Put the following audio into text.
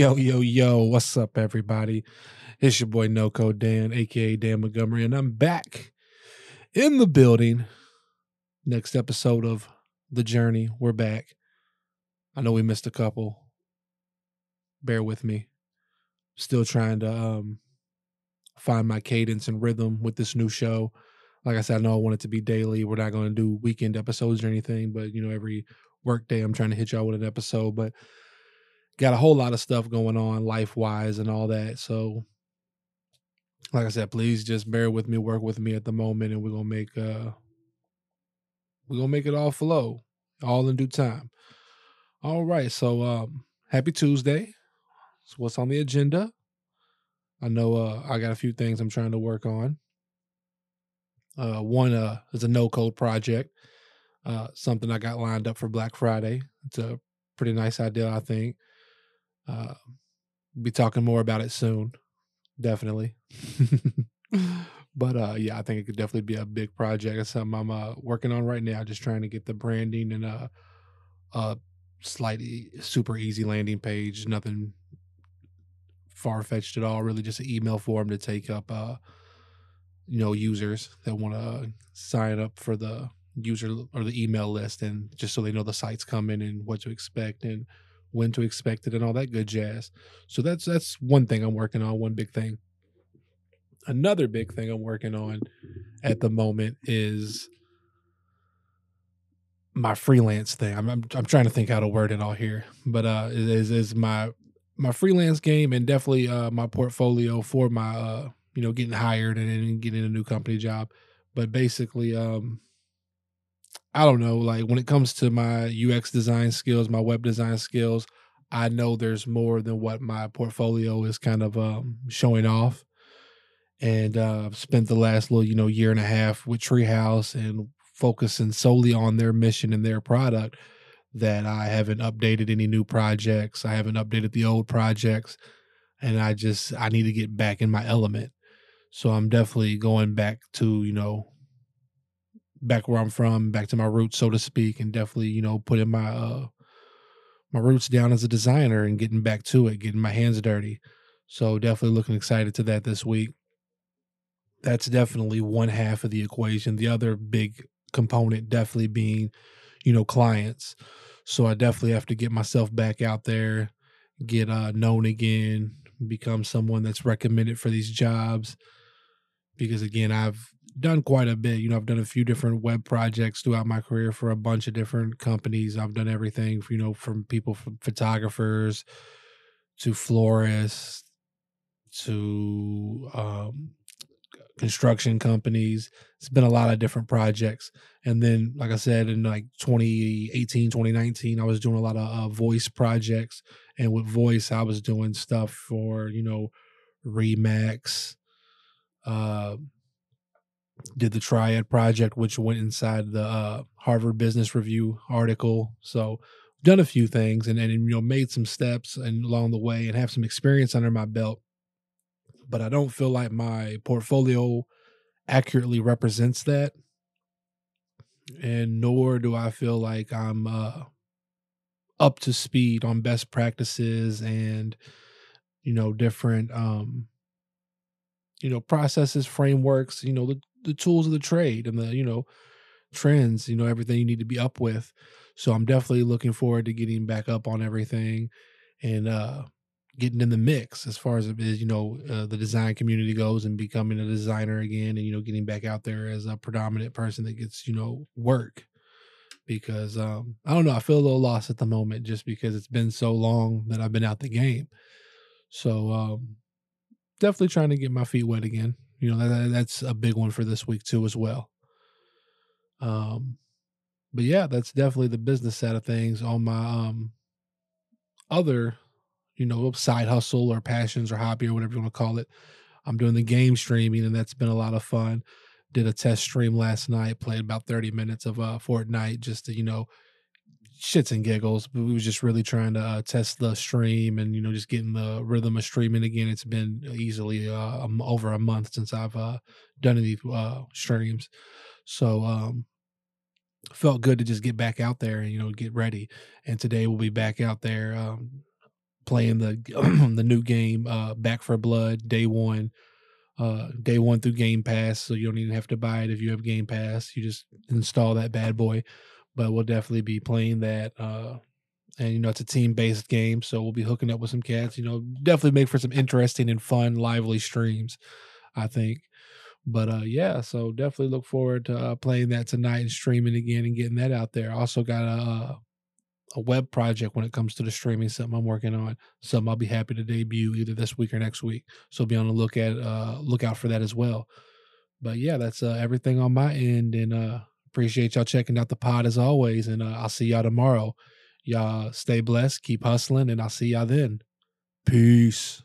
Yo, yo, yo, what's up, everybody? It's your boy No Code Dan, aka Dan Montgomery, and I'm back in the building. Next episode of The Journey. We're back. I know we missed a couple. Bear with me. Still trying to um find my cadence and rhythm with this new show. Like I said, I know I want it to be daily. We're not going to do weekend episodes or anything, but you know, every workday I'm trying to hit y'all with an episode. But got a whole lot of stuff going on life wise and all that. So like I said, please just bear with me, work with me at the moment, and we're gonna make uh we're gonna make it all flow, all in due time. All right, so um happy Tuesday. So what's on the agenda? I know uh I got a few things I'm trying to work on. Uh one uh is a no code project. Uh something I got lined up for Black Friday. It's a pretty nice idea, I think. Uh, be talking more about it soon, definitely. but uh, yeah, I think it could definitely be a big project. It's something I'm uh, working on right now, just trying to get the branding and uh, a slightly super easy landing page. Nothing far fetched at all. Really, just an email form to take up, uh, you know, users that want to sign up for the user or the email list, and just so they know the site's coming and what to expect and when to expect it and all that good jazz. So that's that's one thing I'm working on, one big thing. Another big thing I'm working on at the moment is my freelance thing. I'm, I'm I'm, trying to think how to word it all here, but uh, is is my my freelance game and definitely uh my portfolio for my uh you know getting hired and, and getting a new company job. But basically, um, I don't know, like when it comes to my UX design skills, my web design skills, I know there's more than what my portfolio is kind of um, showing off. And uh, I've spent the last little, you know, year and a half with Treehouse and focusing solely on their mission and their product that I haven't updated any new projects. I haven't updated the old projects. And I just, I need to get back in my element. So I'm definitely going back to, you know, back where I'm from, back to my roots, so to speak, and definitely, you know, putting my uh my roots down as a designer and getting back to it, getting my hands dirty. So definitely looking excited to that this week. That's definitely one half of the equation. The other big component definitely being, you know, clients. So I definitely have to get myself back out there, get uh known again, become someone that's recommended for these jobs. Because again, I've done quite a bit. You know, I've done a few different web projects throughout my career for a bunch of different companies. I've done everything, you know, from people from photographers to florists to um, construction companies. It's been a lot of different projects. And then, like I said, in like 2018, 2019, I was doing a lot of uh, voice projects. And with voice, I was doing stuff for, you know, Remax, uh, did the Triad project, which went inside the uh, Harvard Business Review article. So done a few things and and you know made some steps and along the way and have some experience under my belt. But I don't feel like my portfolio accurately represents that, and nor do I feel like I'm uh, up to speed on best practices and you know different um you know processes frameworks you know the the tools of the trade and the you know trends you know everything you need to be up with. So i'm definitely looking forward to getting back up on everything and uh getting in the mix as far as it is, you know uh, the design community goes and becoming a designer again and you know getting back out there as a predominant person that gets you know work. Because um i don't know i feel a little lost at the moment just because it's been so long that i've been out the game. So um definitely trying to get my feet wet again you know that, that's a big one for this week too as well. Um but yeah that's definitely the business side of things on my um other you know side hustle or passions or hobby or whatever you want to call it. I'm doing the game streaming and that's been a lot of fun. Did a test stream last night played about 30 minutes of uh fortnite just to you know shits and giggles, but we was just really trying to uh, test the stream and you know just getting the rhythm of streaming again. It's been easily uh, over a month since I've uh, done any uh, streams, so um, felt good to just get back out there and you know get ready. And today we'll be back out there um, playing the the new game uh, Back 4 Blood day one, uh, day one through Game Pass. So you don't even have to buy it if you have Game Pass. You just install that bad boy. But we'll definitely be playing that. Uh, and you know it's a team based game, so we'll be hooking up with some cats. You know, definitely make for some interesting and fun, lively streams. I think. But uh, yeah, so definitely look forward to uh, playing that tonight and streaming again and getting that out there. Also got a a web project when it comes to the streaming, something I'm working on. Something I'll be happy to debut either this week or next week. So be on the look at uh look out for that as well. But yeah, that's uh, everything on my end, and uh appreciate y'all checking out the pod as always. And uh, I'll see y'all tomorrow. Y'all stay blessed, keep hustling, and I'll see y'all then. Peace.